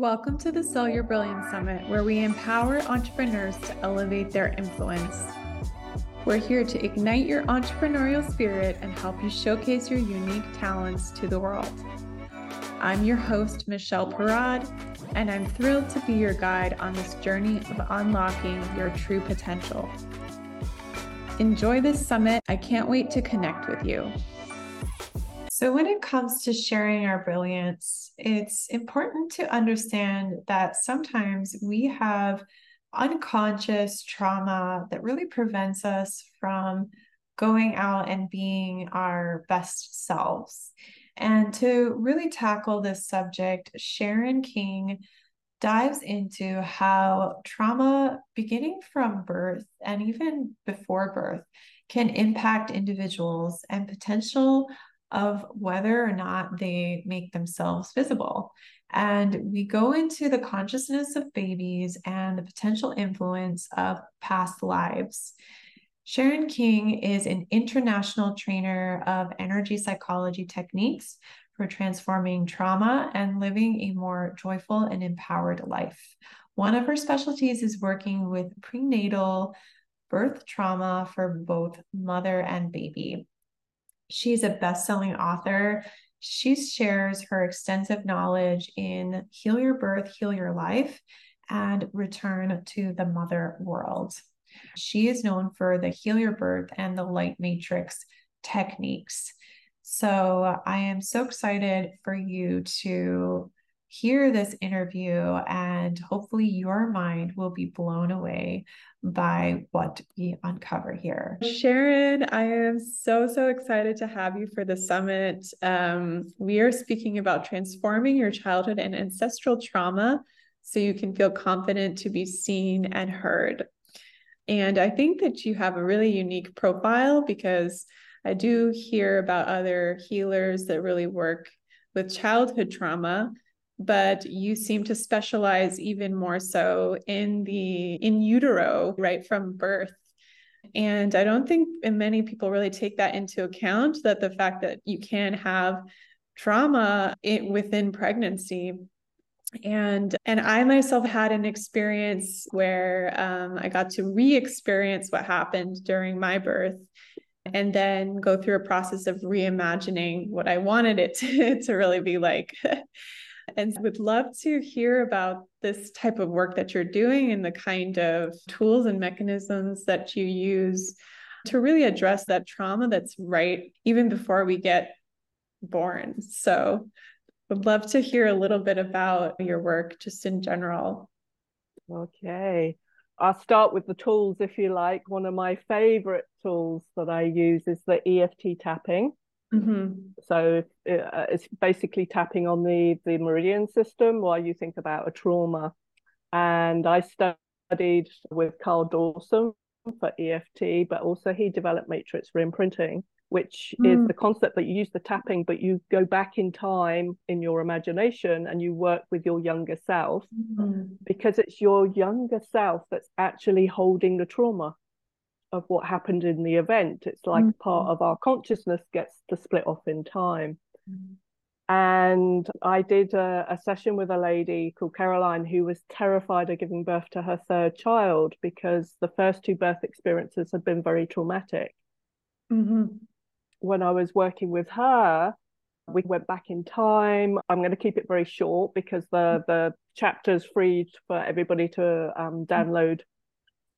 Welcome to the Sell Your Brilliance Summit, where we empower entrepreneurs to elevate their influence. We're here to ignite your entrepreneurial spirit and help you showcase your unique talents to the world. I'm your host, Michelle Parad, and I'm thrilled to be your guide on this journey of unlocking your true potential. Enjoy this summit. I can't wait to connect with you. So, when it comes to sharing our brilliance, it's important to understand that sometimes we have unconscious trauma that really prevents us from going out and being our best selves. And to really tackle this subject, Sharon King dives into how trauma, beginning from birth and even before birth, can impact individuals and potential of whether or not they make themselves visible. And we go into the consciousness of babies and the potential influence of past lives. Sharon King is an international trainer of energy psychology techniques for transforming trauma and living a more joyful and empowered life. One of her specialties is working with prenatal birth trauma for both mother and baby. She's a best selling author. She shares her extensive knowledge in Heal Your Birth, Heal Your Life, and Return to the Mother World. She is known for the Heal Your Birth and the Light Matrix techniques. So I am so excited for you to hear this interview, and hopefully, your mind will be blown away by what we uncover here. Sharon, I am so, so excited to have you for the summit. Um, we are speaking about transforming your childhood and ancestral trauma so you can feel confident to be seen and heard. And I think that you have a really unique profile because I do hear about other healers that really work with childhood trauma but you seem to specialize even more so in the in utero right from birth. And i don't think many people really take that into account that the fact that you can have trauma in, within pregnancy. And and i myself had an experience where um, i got to re-experience what happened during my birth and then go through a process of reimagining what i wanted it to, to really be like and would love to hear about this type of work that you're doing and the kind of tools and mechanisms that you use to really address that trauma that's right even before we get born. So, would love to hear a little bit about your work just in general. Okay. I'll start with the tools if you like. One of my favorite tools that I use is the EFT tapping. Mm-hmm. So uh, it's basically tapping on the the meridian system while you think about a trauma. And I studied with Karl Dawson for EFT, but also he developed matrix reimprinting, which mm. is the concept that you use the tapping, but you go back in time in your imagination and you work with your younger self mm. because it's your younger self that's actually holding the trauma of what happened in the event. It's like mm-hmm. part of our consciousness gets to split off in time. Mm-hmm. And I did a, a, session with a lady called Caroline who was terrified of giving birth to her third child because the first two birth experiences had been very traumatic. Mm-hmm. When I was working with her, we went back in time. I'm going to keep it very short because the the chapter's free for everybody to um, download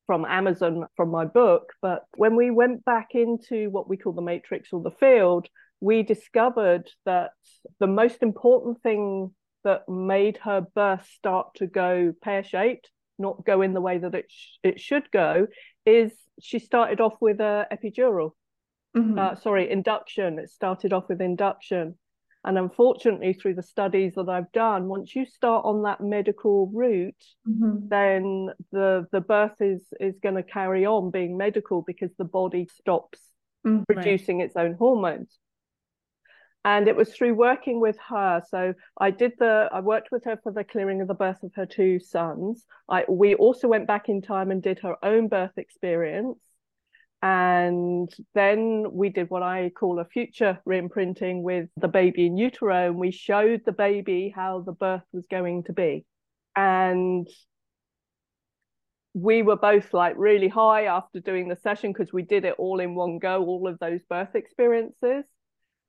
from Amazon from my book. But when we went back into what we call the matrix or the field, we discovered that the most important thing that made her birth start to go pear shaped, not go in the way that it sh- it should go, is she started off with a epidural. Mm-hmm. Uh, sorry, induction. It started off with induction. And unfortunately, through the studies that I've done, once you start on that medical route, mm-hmm. then the the birth is is going to carry on being medical because the body stops mm-hmm. producing its own hormones. And it was through working with her. So I did the I worked with her for the clearing of the birth of her two sons. I we also went back in time and did her own birth experience and then we did what I call a future reimprinting with the baby in utero, and we showed the baby how the birth was going to be. and we were both like really high after doing the session because we did it all in one go, all of those birth experiences.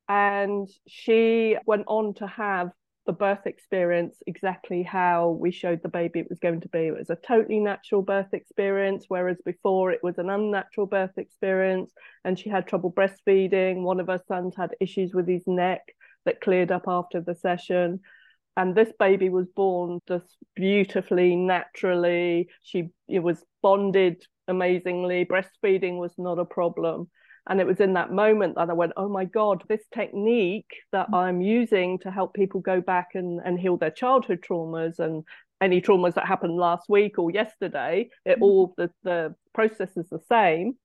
And she went on to have the birth experience exactly how we showed the baby it was going to be. It was a totally natural birth experience, whereas before it was an unnatural birth experience. And she had trouble breastfeeding. One of her sons had issues with his neck that cleared up after the session. And this baby was born just beautifully, naturally. She it was bonded amazingly. Breastfeeding was not a problem. And it was in that moment that I went, oh my God, this technique that mm. I'm using to help people go back and, and heal their childhood traumas and any traumas that happened last week or yesterday, it mm. all the, the process is the same.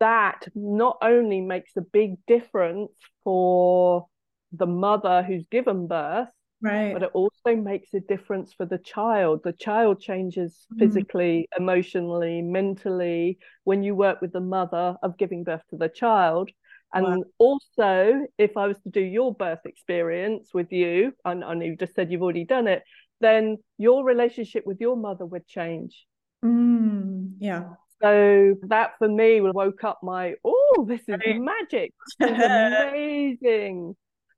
That not only makes a big difference for the mother who's given birth, right. But it also makes a difference for the child. The child changes mm. physically emotionally mentally when you work with the mother of giving birth to the child. And wow. also if i was to do your birth experience with you and I know you just said you've already done it then your relationship with your mother would change. Mm, yeah. So that for me woke up my oh this is magic. This is amazing.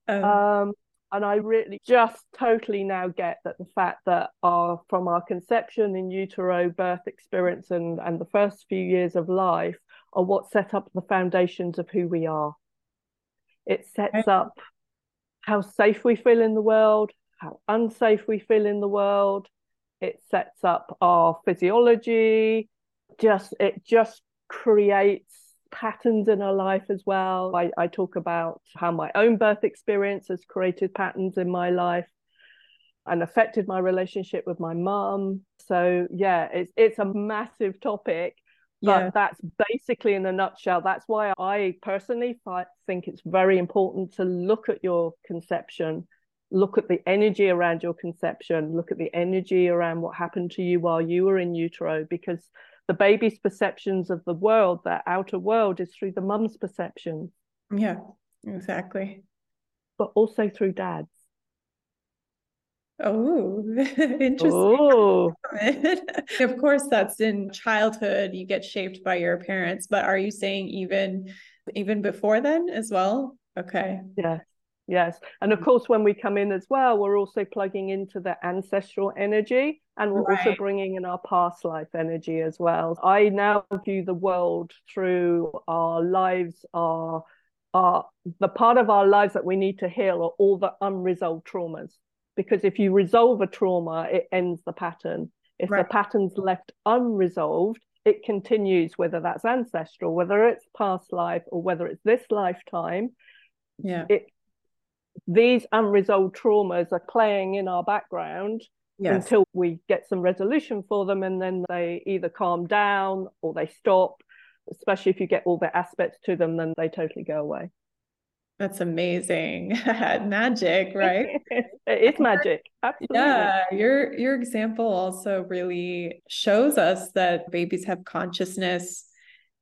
Um, um, and I really just totally now get that the fact that our from our conception in utero birth experience and and the first few years of life are what set up the foundations of who we are. It sets up how safe we feel in the world how unsafe we feel in the world. It sets up our physiology. Just it just creates patterns in our life as well. I, I talk about how my own birth experience has created patterns in my life and affected my relationship with my mum. So yeah, it's it's a massive topic, but yeah. that's basically in a nutshell. That's why I personally think it's very important to look at your conception, look at the energy around your conception, look at the energy around what happened to you while you were in utero, because the baby's perceptions of the world, their outer world, is through the mum's perception. Yeah, exactly. But also through dad's. Oh, interesting. Oh. of course, that's in childhood. You get shaped by your parents, but are you saying even even before then as well? Okay. Yeah. Yes. And of mm. course, when we come in as well, we're also plugging into the ancestral energy and we're right. also bringing in our past life energy as well. I now view the world through our lives, our, our, the part of our lives that we need to heal are all the unresolved traumas. Because if you resolve a trauma, it ends the pattern. If right. the pattern's left unresolved, it continues, whether that's ancestral, whether it's past life, or whether it's this lifetime. Yeah. It these unresolved traumas are playing in our background yes. until we get some resolution for them and then they either calm down or they stop. Especially if you get all the aspects to them then they totally go away. That's amazing. Magic right? It's magic. Absolutely. Yeah your your example also really shows us that babies have consciousness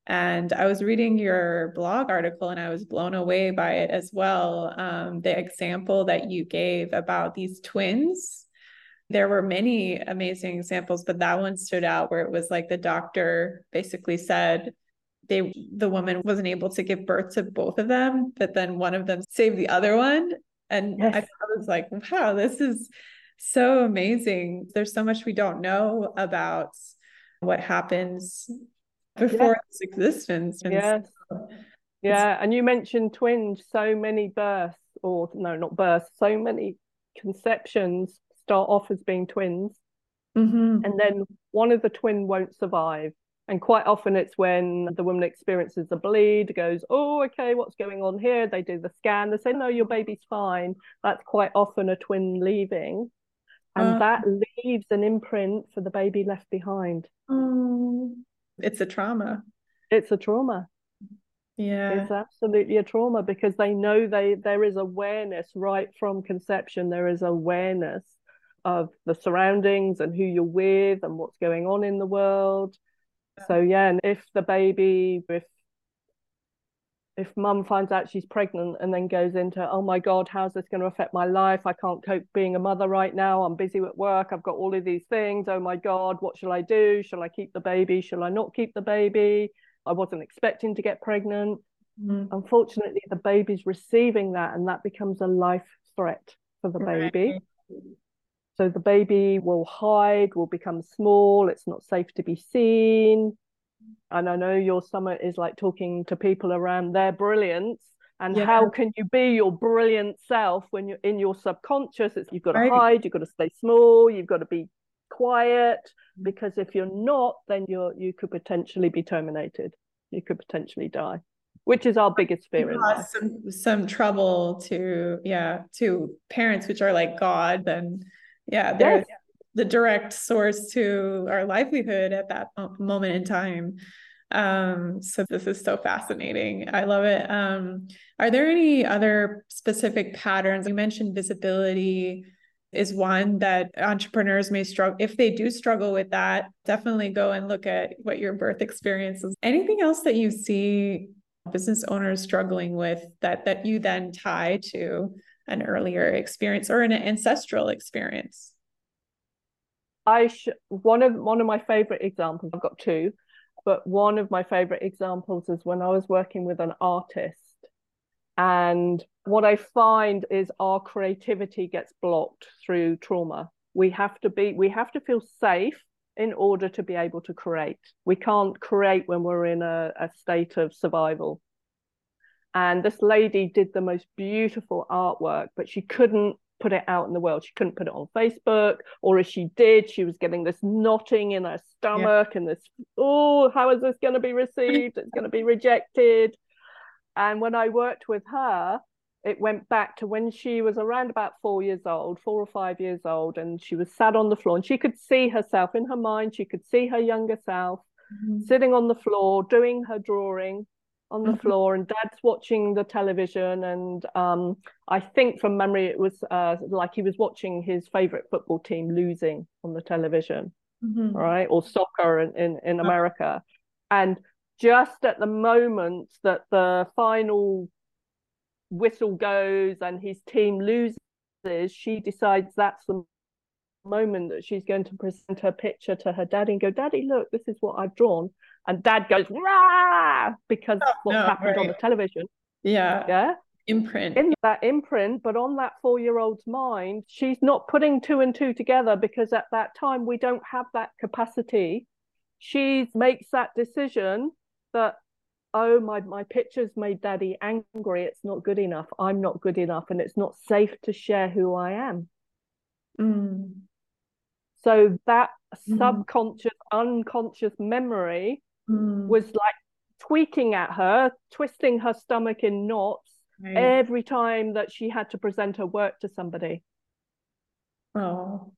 and I was reading your blog article and I was blown away by it as well. Um, the example that you gave about these twins. There were many amazing examples, but that one stood out where it was like the doctor basically said they the woman wasn't able to give birth to both of them, but then one of them saved the other one. And yes. I was like, wow, this is so amazing. There's so much we don't know about what happens before yeah. its existence. And yes. So yeah. And you mentioned twins, so many births, or no, not births, so many conceptions start off as being twins. Mm-hmm. And then one of the twin won't survive. And quite often it's when the woman experiences a bleed, goes, Oh, okay, what's going on here? They do the scan, they say, No, your baby's fine. That's quite often a twin leaving. And uh, that leaves an imprint for the baby left behind. Um, it's a trauma. It's a trauma. Yeah. It's absolutely a trauma because they know they there is awareness right from conception. There is awareness of the surroundings and who you're with and what's going on in the world. So yeah and if the baby if if mum finds out she's pregnant and then goes into, oh my God, how's this going to affect my life? I can't cope being a mother right now. I'm busy at work. I've got all of these things. Oh my God, what shall I do? Shall I keep the baby? Shall I not keep the baby? I wasn't expecting to get pregnant. Mm. Unfortunately, the baby's receiving that, and that becomes a life threat for the baby. Right. So the baby will hide, will become small. It's not safe to be seen and I know your summit is like talking to people around their brilliance. And yeah. how can you be your brilliant self when you're in your subconscious? It's you've got to right. hide you've got to stay small you've got to be quiet. Mm. Because if you're not then you're you could potentially be terminated. You could potentially die which is our biggest fear some some trouble to yeah to parents which are like god then yeah they're yes the direct source to our livelihood at that moment in time. Um, so this is so fascinating. I love it. Um, are there any other specific patterns? You mentioned visibility is one that entrepreneurs may struggle if they do struggle with that definitely go and look at what your birth experience is anything else that you see business owners struggling with that that you then tie to an earlier experience or an ancestral experience I sh- one of one of my favorite examples. I've got two, but one of my favorite examples is when I was working with an artist, and what I find is our creativity gets blocked through trauma. We have to be we have to feel safe in order to be able to create. We can't create when we're in a, a state of survival. And this lady did the most beautiful artwork, but she couldn't put it out in the world. She couldn't put it on Facebook, or if she did, she was getting this knotting in her stomach yeah. and this, oh, how is this going to be received? It's going to be rejected. And when I worked with her, it went back to when she was around about four years old, four or five years old, and she was sat on the floor and she could see herself in her mind, she could see her younger self mm-hmm. sitting on the floor doing her drawing on the mm-hmm. floor and dad's watching the television and um, i think from memory it was uh, like he was watching his favorite football team losing on the television mm-hmm. right or soccer in, in, in america and just at the moment that the final whistle goes and his team loses she decides that's the moment that she's going to present her picture to her daddy and go daddy look this is what i've drawn and dad goes rah! because oh, what's no, happened right. on the television. Yeah. Yeah. Imprint. In that imprint but on that four year old's mind she's not putting two and two together because at that time we don't have that capacity. She makes that decision that oh my my pictures made daddy angry. It's not good enough. I'm not good enough and it's not safe to share who i am. Mm. so that mm. subconscious unconscious memory mm. was like tweaking at her, twisting her stomach in knots right. every time that she had to present her work to somebody. Oh,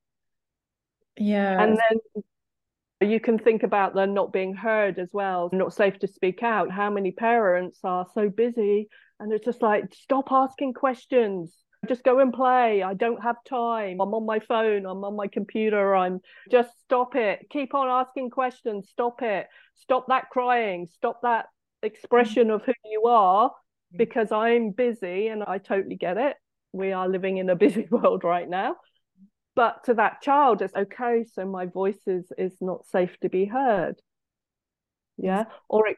yeah. And then you can think about them not being heard as well, not safe to speak out. How many parents are so busy and it's just like, stop asking questions just go and play. I don't have time. I'm on my phone. I'm on my computer. I'm just stop it. Keep on asking questions. Stop it. Stop that crying. Stop that expression of who you are mm. because I'm busy and I totally get it. We are living in a busy world right now. But to that child, it's okay. So my voice is, is not safe to be heard. Yeah. Or it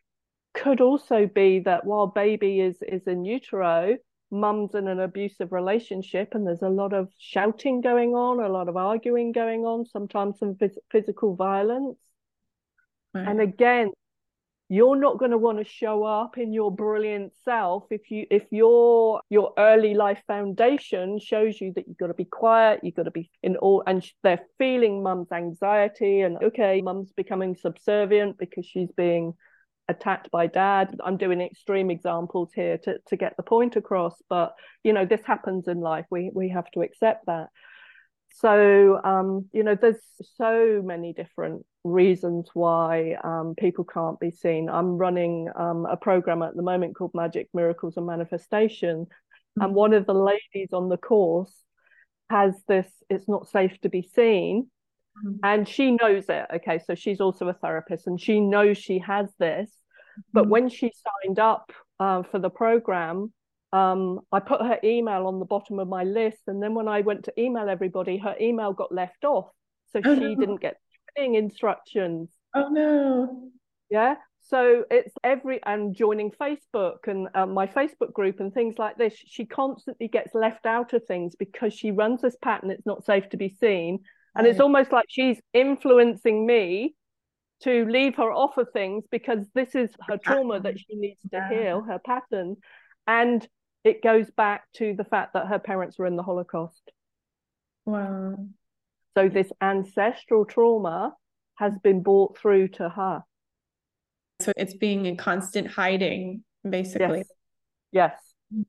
could also be that while baby is is in utero, mum's in an abusive relationship and there's a lot of shouting going on, a lot of arguing going on, sometimes some phys- physical violence. Right. And again, you're not going to want to show up in your brilliant self if you if your your early life foundation shows you that you've got to be quiet you've got to be in all and they're feeling mum's anxiety and okay mum's becoming subservient because she's being attacked by dad. I'm doing extreme examples here to, to get the point across but you know this happens in life. We we have to accept that. So um, you know there's so many different reasons why um, people can't be seen. I'm running um, a program at the moment called magic miracles and manifestation mm-hmm. and one of the ladies on the course has this it's not safe to be seen mm-hmm. and she knows it. Okay so she's also a therapist and she knows she has this but mm-hmm. when she signed up uh, for the program, um, I put her email on the bottom of my list. And then when I went to email everybody, her email got left off. So oh, she no. didn't get training instructions. Oh, no. Yeah. So it's every, and joining Facebook and uh, my Facebook group and things like this, she constantly gets left out of things because she runs this pattern. It's not safe to be seen. And right. it's almost like she's influencing me to leave her off of things because this is her trauma that she needs to heal, her pattern. And it goes back to the fact that her parents were in the Holocaust. Wow. So this ancestral trauma has been brought through to her. So it's being in constant hiding, basically. Yes. Yes, mm.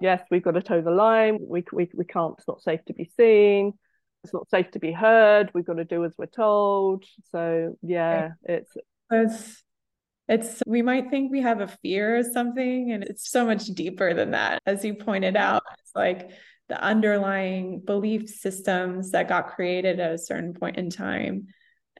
yes we've got to toe the line. We, we, we can't, it's not safe to be seen. It's not safe to be heard. We've got to do as we're told. So, yeah, it's. It's it's we might think we have a fear or something and it's so much deeper than that as you pointed out it's like the underlying belief systems that got created at a certain point in time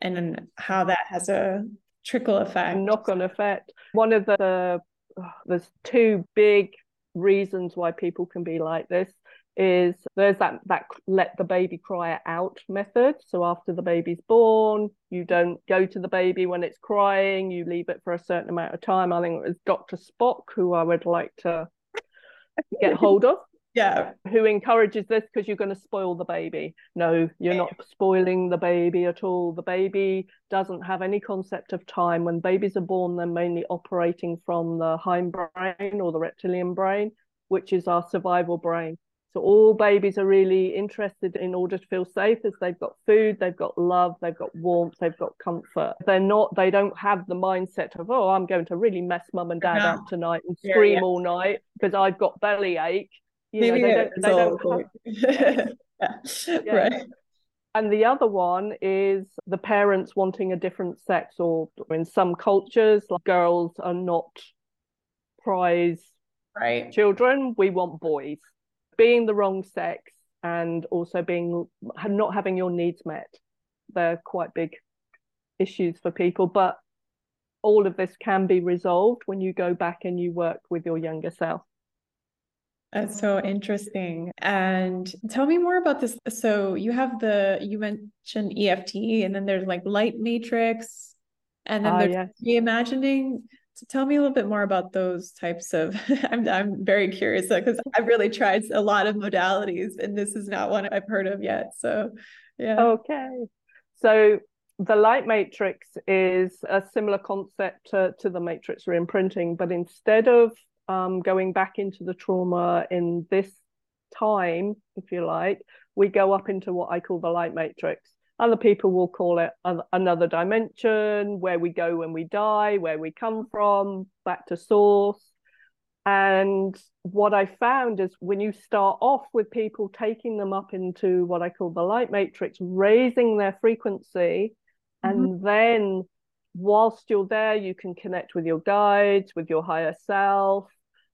and how that has a trickle effect knock-on effect one of the oh, there's two big reasons why people can be like this is there's that that let the baby cry out method. So after the baby's born you don't go to the baby when it's crying. You leave it for a certain amount of time. I think it was dr spock who i would like to get hold of yeah. who encourages this because you're going to spoil the baby. No you're not spoiling the baby at all. The baby doesn't have any concept of time. When babies are born they're mainly operating from the hindbrain or the reptilian brain which is our survival brain so all babies are really interested in order to feel safe as they've got food, they've got love, they've got warmth, they've got comfort. They're not, they don't have the mindset of, oh, I'm going to really mess mum and dad no. up tonight and scream yeah, all night because I've got belly ache. You Maybe know, they don't, they don't have... yeah. yeah. Right. And the other one is the parents wanting a different sex, or in some cultures, like girls are not prize right. children. We want boys being the wrong sex and also being not having your needs met they're quite big issues for people but all of this can be resolved when you go back and you work with your younger self that's so interesting. And tell me more about this. So you have the you mentioned EFT and then there's like light matrix and then uh, there's yes. reimagining. Tell me a little bit more about those types of. I'm I'm very curious because I've really tried a lot of modalities, and this is not one I've heard of yet. So, yeah. Okay, so the light matrix is a similar concept to, to the matrix reimprinting, but instead of um, going back into the trauma in this time, if you like, we go up into what I call the light matrix. Other people will call it another dimension, where we go when we die, where we come from, back to source. And what I found is when you start off with people taking them up into what I call the light matrix, raising their frequency, mm-hmm. and then whilst you're there, you can connect with your guides, with your higher self,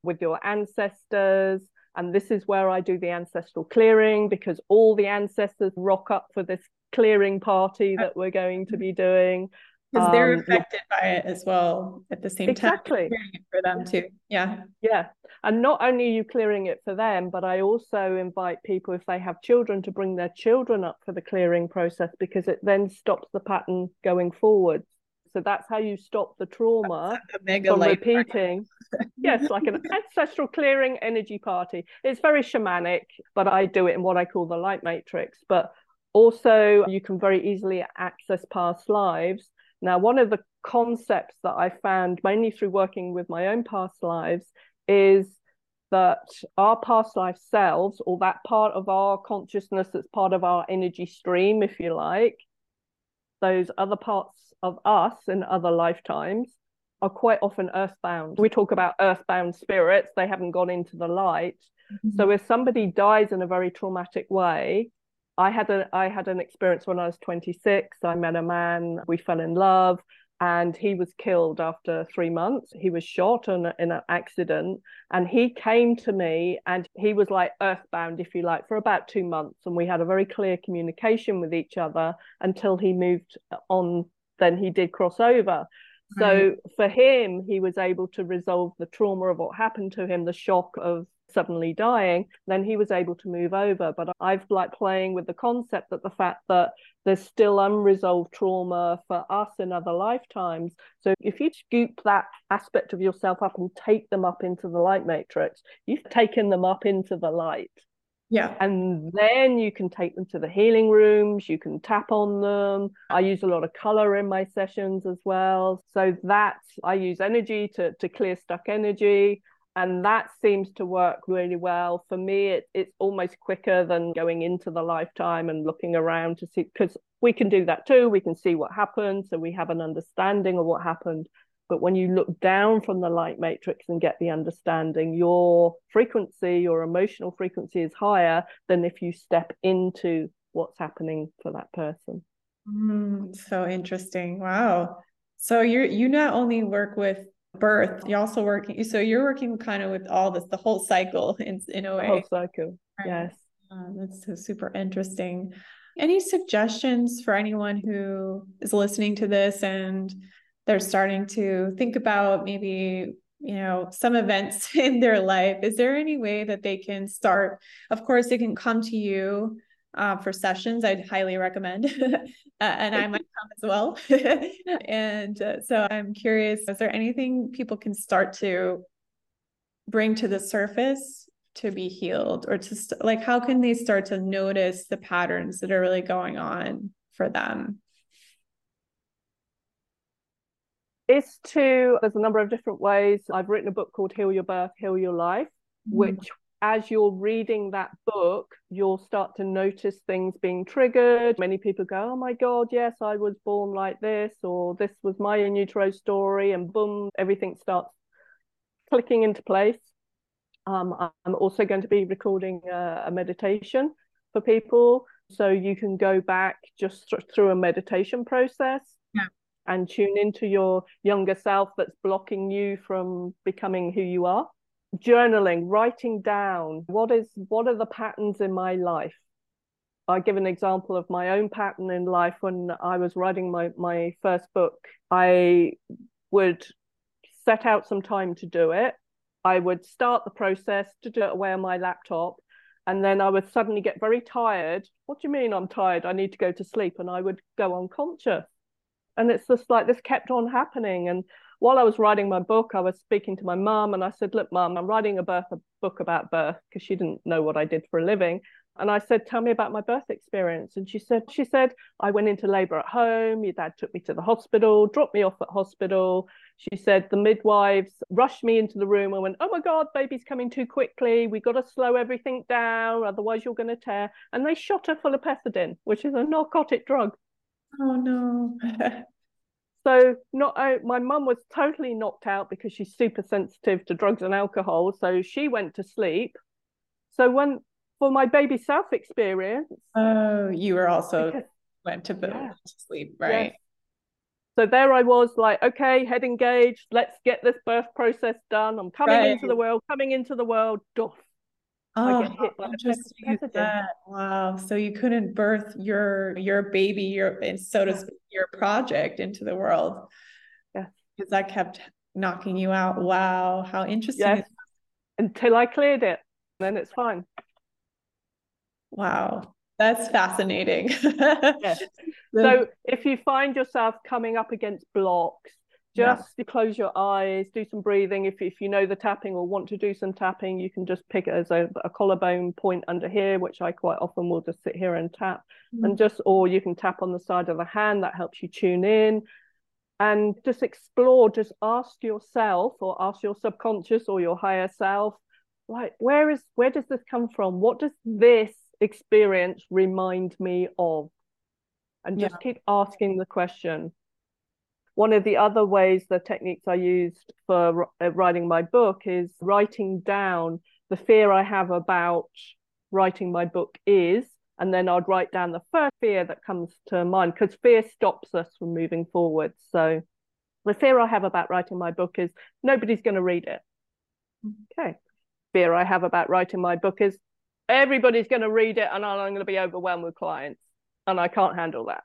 with your ancestors. And this is where I do the ancestral clearing because all the ancestors rock up for this clearing party that we're going to be doing because they're um, affected by it as well at the same exactly. time for them too yeah yeah and not only are you clearing it for them but i also invite people if they have children to bring their children up for the clearing process because it then stops the pattern going forward so that's how you stop the trauma from repeating. yes, like an ancestral clearing energy party. It's very shamanic, but I do it in what I call the light matrix. But also, you can very easily access past lives. Now, one of the concepts that I found mainly through working with my own past lives is that our past life selves, or that part of our consciousness that's part of our energy stream, if you like, those other parts of us in other lifetimes are quite often earthbound. We talk about earthbound spirits, they haven't gone into the light. Mm-hmm. So if somebody dies in a very traumatic way, I had a I had an experience when I was 26. I met a man, we fell in love, and he was killed after three months. He was shot in, a, in an accident, and he came to me, and he was like earthbound, if you like, for about two months, and we had a very clear communication with each other until he moved on. Then he did cross over. So for him, he was able to resolve the trauma of what happened to him, the shock of suddenly dying, then he was able to move over. But I've like playing with the concept that the fact that there's still unresolved trauma for us in other lifetimes. So if you scoop that aspect of yourself up and take them up into the light matrix, you've taken them up into the light. Yeah. And then you can take them to the healing rooms, you can tap on them. I use a lot of color in my sessions as well. So that I use energy to, to clear stuck energy and that seems to work really well. For me it, it's almost quicker than going into the lifetime and looking around to see because we can do that too. We can see what happened so we have an understanding of what happened. But when you look down from the light matrix and get the understanding your frequency your emotional frequency is higher than if you step into what's happening for that person. Mm, so interesting. Wow. So you you not only work with birth you're also working so you're working kind of with all this the whole cycle in, in a way. whole cycle yes. Uh, that's so super interesting. Any suggestions for anyone who is listening to this and they're starting to think about maybe you know some events in their life? Is there any way that they can start? Of course they can come to you uh, for sessions, I'd highly recommend. uh, and I might come as well. and uh, so I'm curious is there anything people can start to bring to the surface to be healed or to st- like how can they start to notice the patterns that are really going on for them? It's to, there's a number of different ways. I've written a book called Heal Your Birth, Heal Your Life, mm-hmm. which as you're reading that book, you'll start to notice things being triggered. Many people go, Oh my God, yes, I was born like this, or this was my in utero story, and boom, everything starts clicking into place. Um, I'm also going to be recording a, a, meditation for people. So you can go back just th- through a meditation process yeah. and tune into your younger self that's blocking you from becoming who you are journaling writing down what is what are the patterns in my life? I give an example of my own pattern in life. When i was writing my my first book i would set out some time to do it. I would start the process to do it away on my laptop. And then i would suddenly get very tired. What do you mean i'm tired? I need to go to sleep. And i would go unconscious. And it's just like this kept on happening. And while I was writing my book, I was speaking to my mum and I said, Look, mum, I'm writing a birth a book about birth because she didn't know what I did for a living. And I said, Tell me about my birth experience. And she said, She said, I went into labor at home. Your dad took me to the hospital, dropped me off at hospital. She said the midwives rushed me into the room and went, Oh my God, baby's coming too quickly. We've got to slow everything down, otherwise you're going to tear. And they shot her full of pethidine, which is a narcotic drug. Oh no. So not uh, my mum was totally knocked out because she's super sensitive to drugs and alcohol. So she went to sleep. So when for my baby self experience, oh, you were also because, went to, yeah. to sleep, right? Yes. So there I was, like, okay, head engaged. Let's get this birth process done. I'm coming right. into the world, coming into the world. Doff. Oh, interesting Wow. So you couldn't birth your your baby, your so to speak, your project into the world. Yeah. Because that kept knocking you out. Wow. How interesting. Yes. Until I cleared it. Then it's fine. Wow. That's fascinating. yes. So if you find yourself coming up against blocks, just yeah. close your eyes, do some breathing. If, if you know the tapping or want to do some tapping, you can just pick it as a, a collarbone point under here, which I quite often will just sit here and tap. Mm. And just, or you can tap on the side of the hand, that helps you tune in. And just explore, just ask yourself or ask your subconscious or your higher self, like, where is, where does this come from? What does this experience remind me of? And just yeah. keep asking the question one of the other ways, the techniques I used for uh, writing my book is writing down the fear I have about writing my book is, and then I'd write down the first fear that comes to mind because fear stops us from moving forward. So the fear I have about writing my book is nobody's going to read it. Okay. Fear I have about writing my book is everybody's going to read it and I'm going to be overwhelmed with clients and I can't handle that.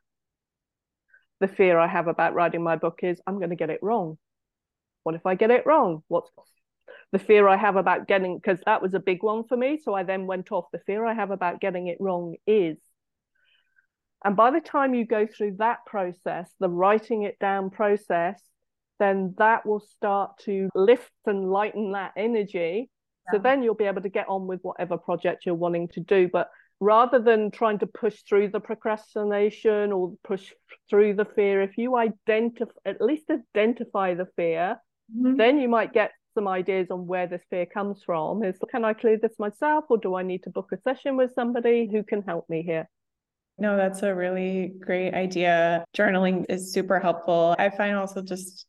The fear I have about writing my book is I'm going to get it wrong. What if I get it wrong? What's the fear I have about getting, because that was a big one for me. So I then went off. The fear I have about getting it wrong is. And by the time you go through that process, the writing it down process, then that will start to lift and lighten that energy. Yeah. So then you'll be able to get on with whatever project you're wanting to do. But rather than trying to push through the procrastination or push through the fear, if you identify, at least identify the fear, mm-hmm. then you might get some ideas on where this fear comes from. Is can i clear this myself or do i need to book a session with somebody? Who can help me here? No that's a really great idea. Journaling is super helpful. I find also just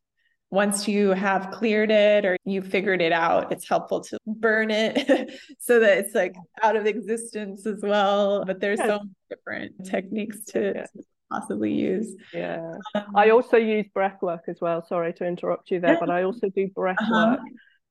once you have cleared it or you figured it out it's helpful to burn it so that it's like out of existence as well but there's yes. so different techniques to, yes. to possibly use. Yeah. Um, I also use breath work as well. Sorry to interrupt you there, but I also do breath uh-huh. work.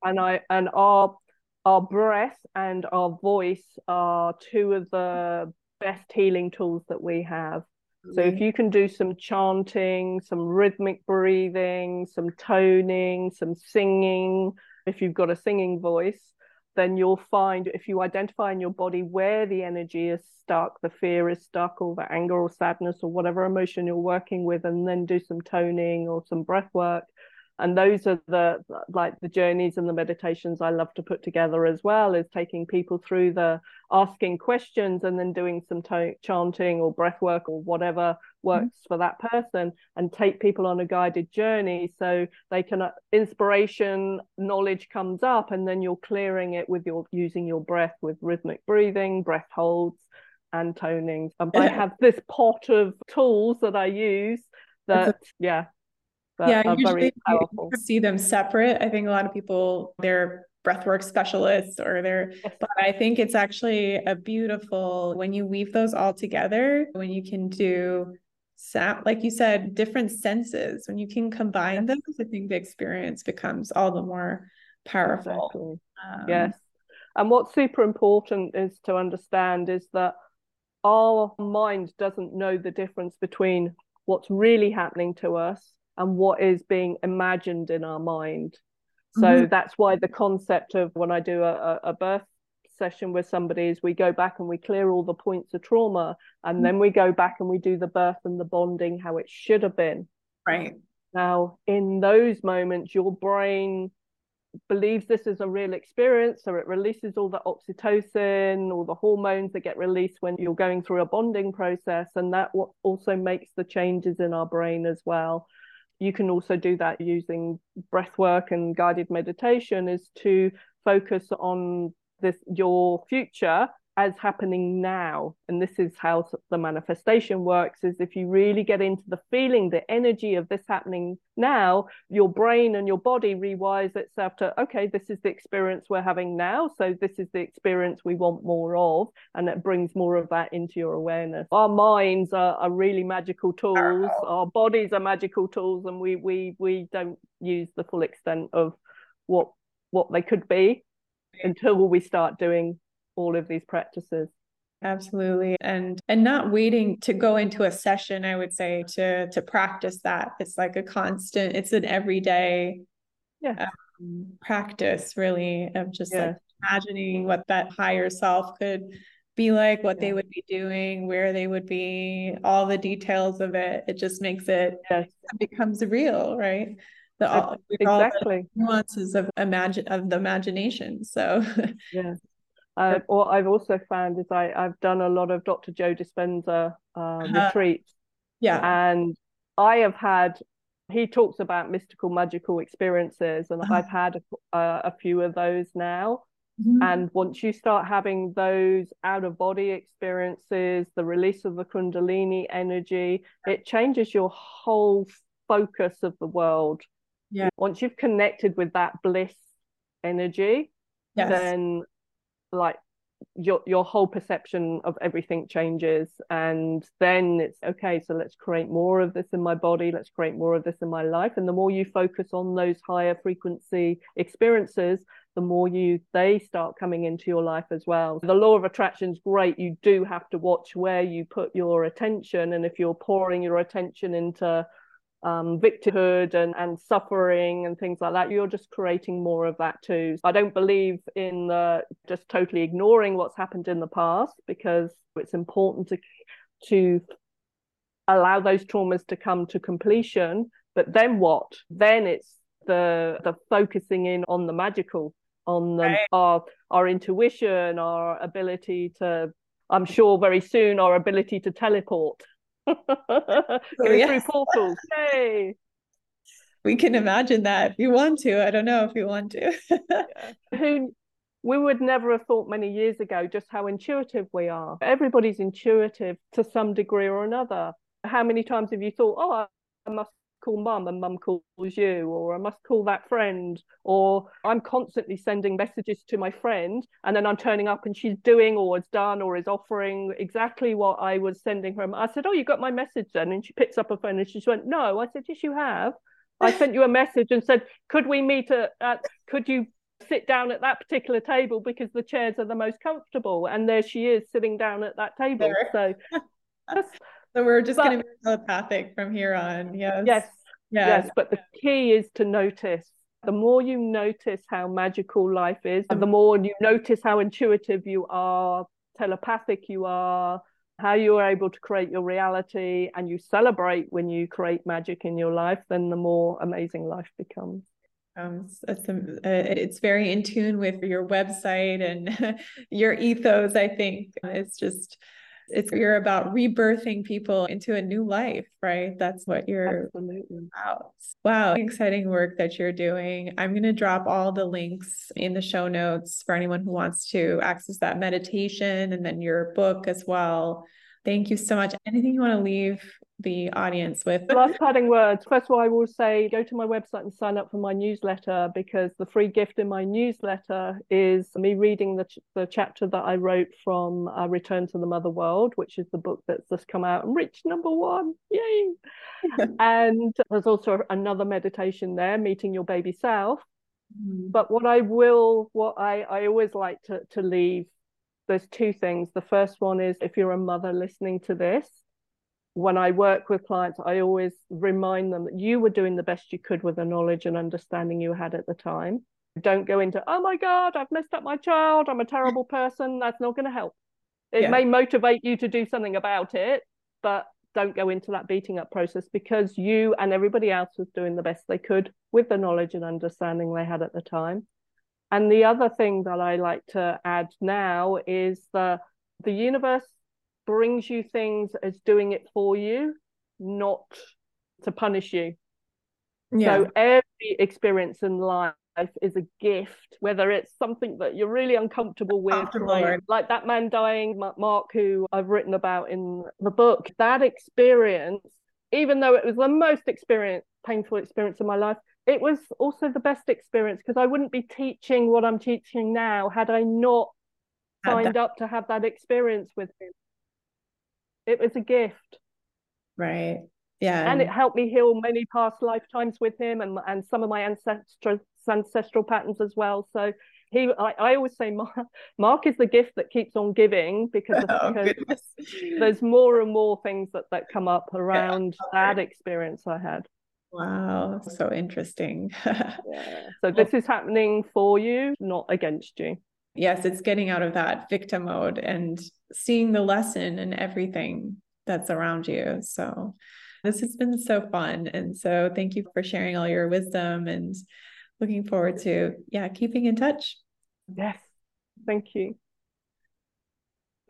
And I and our our breath and our voice are two of the best healing tools that we have. So if you can do some chanting, some rhythmic breathing, some toning, some singing, if you've got a singing voice, then you'll find if you identify in your body where the energy is stuck, the fear is stuck, or the anger or sadness or whatever emotion you're working with, and then do some toning or some breath work, and those are the like the journeys and the meditations i love to put together as well is taking people through the asking questions and then doing some to- chanting or breath work or whatever mm-hmm. works mm-hmm. for that person and take people on a guided journey so they can uh, inspiration knowledge comes up and then you're clearing it with your using your breath with rhythmic breathing breath holds and toning and i have this pot of tools that i use that yeah yeah, usually powerful. see them separate. I think a lot of people they're breathwork specialists or they're but I think it's actually a beautiful when you weave those all together, when you can do sound like you said, different senses, when you can combine those, I think the experience becomes all the more powerful. Exactly. Um, yes. And what's super important is to understand is that our mind doesn't know the difference between what's really happening to us and what is being imagined in our mind. So mm-hmm. that's why the concept of when I do a, a birth session with somebody is we go back and we clear all the points of trauma and mm-hmm. then we go back and we do the birth and the bonding how it should have been. Right. Now, in those moments, your brain believes this is a real experience, so it releases all the oxytocin, all the hormones that get released when you're going through a bonding process, and that also makes the changes in our brain as well you can also do that using breath work and guided meditation is to focus on this your future as happening now and this is how the manifestation works is if you really get into the feeling the energy of this happening now your brain and your body rewires itself to okay this is the experience we're having now so this is the experience we want more of and it brings more of that into your awareness. Our minds are, are really magical tools. Uh-huh. Our bodies are magical tools and we we we don't use the full extent of what what they could be until we start doing all of these practices. Absolutely. And and not waiting to go into a session i would say to to practice that. It's like a constant it's an everyday yeah um, practice really of just yeah. like imagining what that higher self could be like what yeah. they would be doing where they would be all the details of it. It just makes it, yes. it becomes real right? The all, exactly all the nuances of imagine of the imagination. So yeah uh, what I've also found is I, I've done a lot of Dr. Joe Dispenza uh, uh, retreats. Yeah. And I have had, he talks about mystical, magical experiences, and uh-huh. I've had a, a, few of those now. Mm-hmm. And once you start having those out of body experiences, the release of the Kundalini energy, it changes your whole focus of the world. Yeah. Once you've connected with that bliss energy, yes. then like your your whole perception of everything changes and then it's okay so let's create more of this in my body let's create more of this in my life and the more you focus on those higher frequency experiences the more you they start coming into your life as well. The law of attraction is great. You do have to watch where you put your attention, and if you're pouring your attention into um, victimhood and, and suffering and things like that, you're just creating more of that too. I don't believe in the, just totally ignoring what's happened in the past because it's important to to allow those traumas to come to completion. But then what? Then it's the the focusing in on the magical, on the, right. our our intuition, our ability to. I'm sure very soon our ability to teleport Go oh, yes. through portals. Hey. We can imagine that if you want to. I don't know if you want to. yeah. Who we would never have thought many years ago just how intuitive we are. Everybody's intuitive to some degree or another. How many times have you thought, oh, I must call mum and mum calls you, or I must call that friend, or I'm constantly sending messages to my friend and then I'm turning up and she's doing or has done or is offering exactly what I was sending her. I said, Oh, you got my message then? And she picks up her phone and she went, No. I said, Yes, you have. I sent you a message and said, Could we meet at, at could you sit down at that particular table because the chairs are the most comfortable? And there she is sitting down at that table. There. So So we're just going to be telepathic from here on. Yes. Yes. Yes. yes. But the key is to notice. The more you notice how magical life is, and the more you notice how intuitive you are, telepathic you are, how you are able to create your reality, and you celebrate when you create magic in your life, then the more amazing life becomes. Um, it's, uh, it's very in tune with your website and your ethos. I think it's just it's you're about rebirthing people into a new life, right? That's what you're Absolutely. about. Wow, exciting work that you're doing. I'm going to drop all the links in the show notes for anyone who wants to access that meditation and then your book as well. Thank you so much. Anything you want to leave the audience with? Last parting words. First of all, I will say go to my website and sign up for my newsletter because the free gift in my newsletter is me reading the, ch- the chapter that I wrote from uh, Return to the Mother World, which is the book that's just come out and reached number one. Yay! and there's also another meditation there, meeting your baby self. Mm. But what I will, what I, I always like to, to leave, there's two things. The first one is if you're a mother listening to this, when I work with clients, I always remind them that you were doing the best you could with the knowledge and understanding you had at the time. Don't go into, oh my God, I've messed up my child. I'm a terrible person. That's not going to help. It yeah. may motivate you to do something about it, but don't go into that beating up process because you and everybody else was doing the best they could with the knowledge and understanding they had at the time. And the other thing that I like to add now is the the universe brings you things as doing it for you, not to punish you. Yeah. So every experience in life is a gift, whether it's something that you're really uncomfortable with, like, like, that man dying, Mark, who I've written about in the book. That experience, even though it was the most experience, painful experience of my life, it was also the best experience because I wouldn't be teaching what I'm teaching now had I not signed up to have that experience with him. It was a gift. Right. Yeah and it helped me heal many past lifetimes with him and and some of my ancestral ancestral patterns as well. So he I, I always say Mark, Mark is the gift that keeps on giving because, oh, because there's more and more things that that come up around yeah. that experience I had Wow, so interesting. yeah. So this is happening for you, not against you yes, it's getting out of that victim mode and seeing the lesson in everything that's around you. So this has been so fun. And so thank you for sharing all your wisdom and looking forward to, yeah, keeping in touch. Yes. Thank you.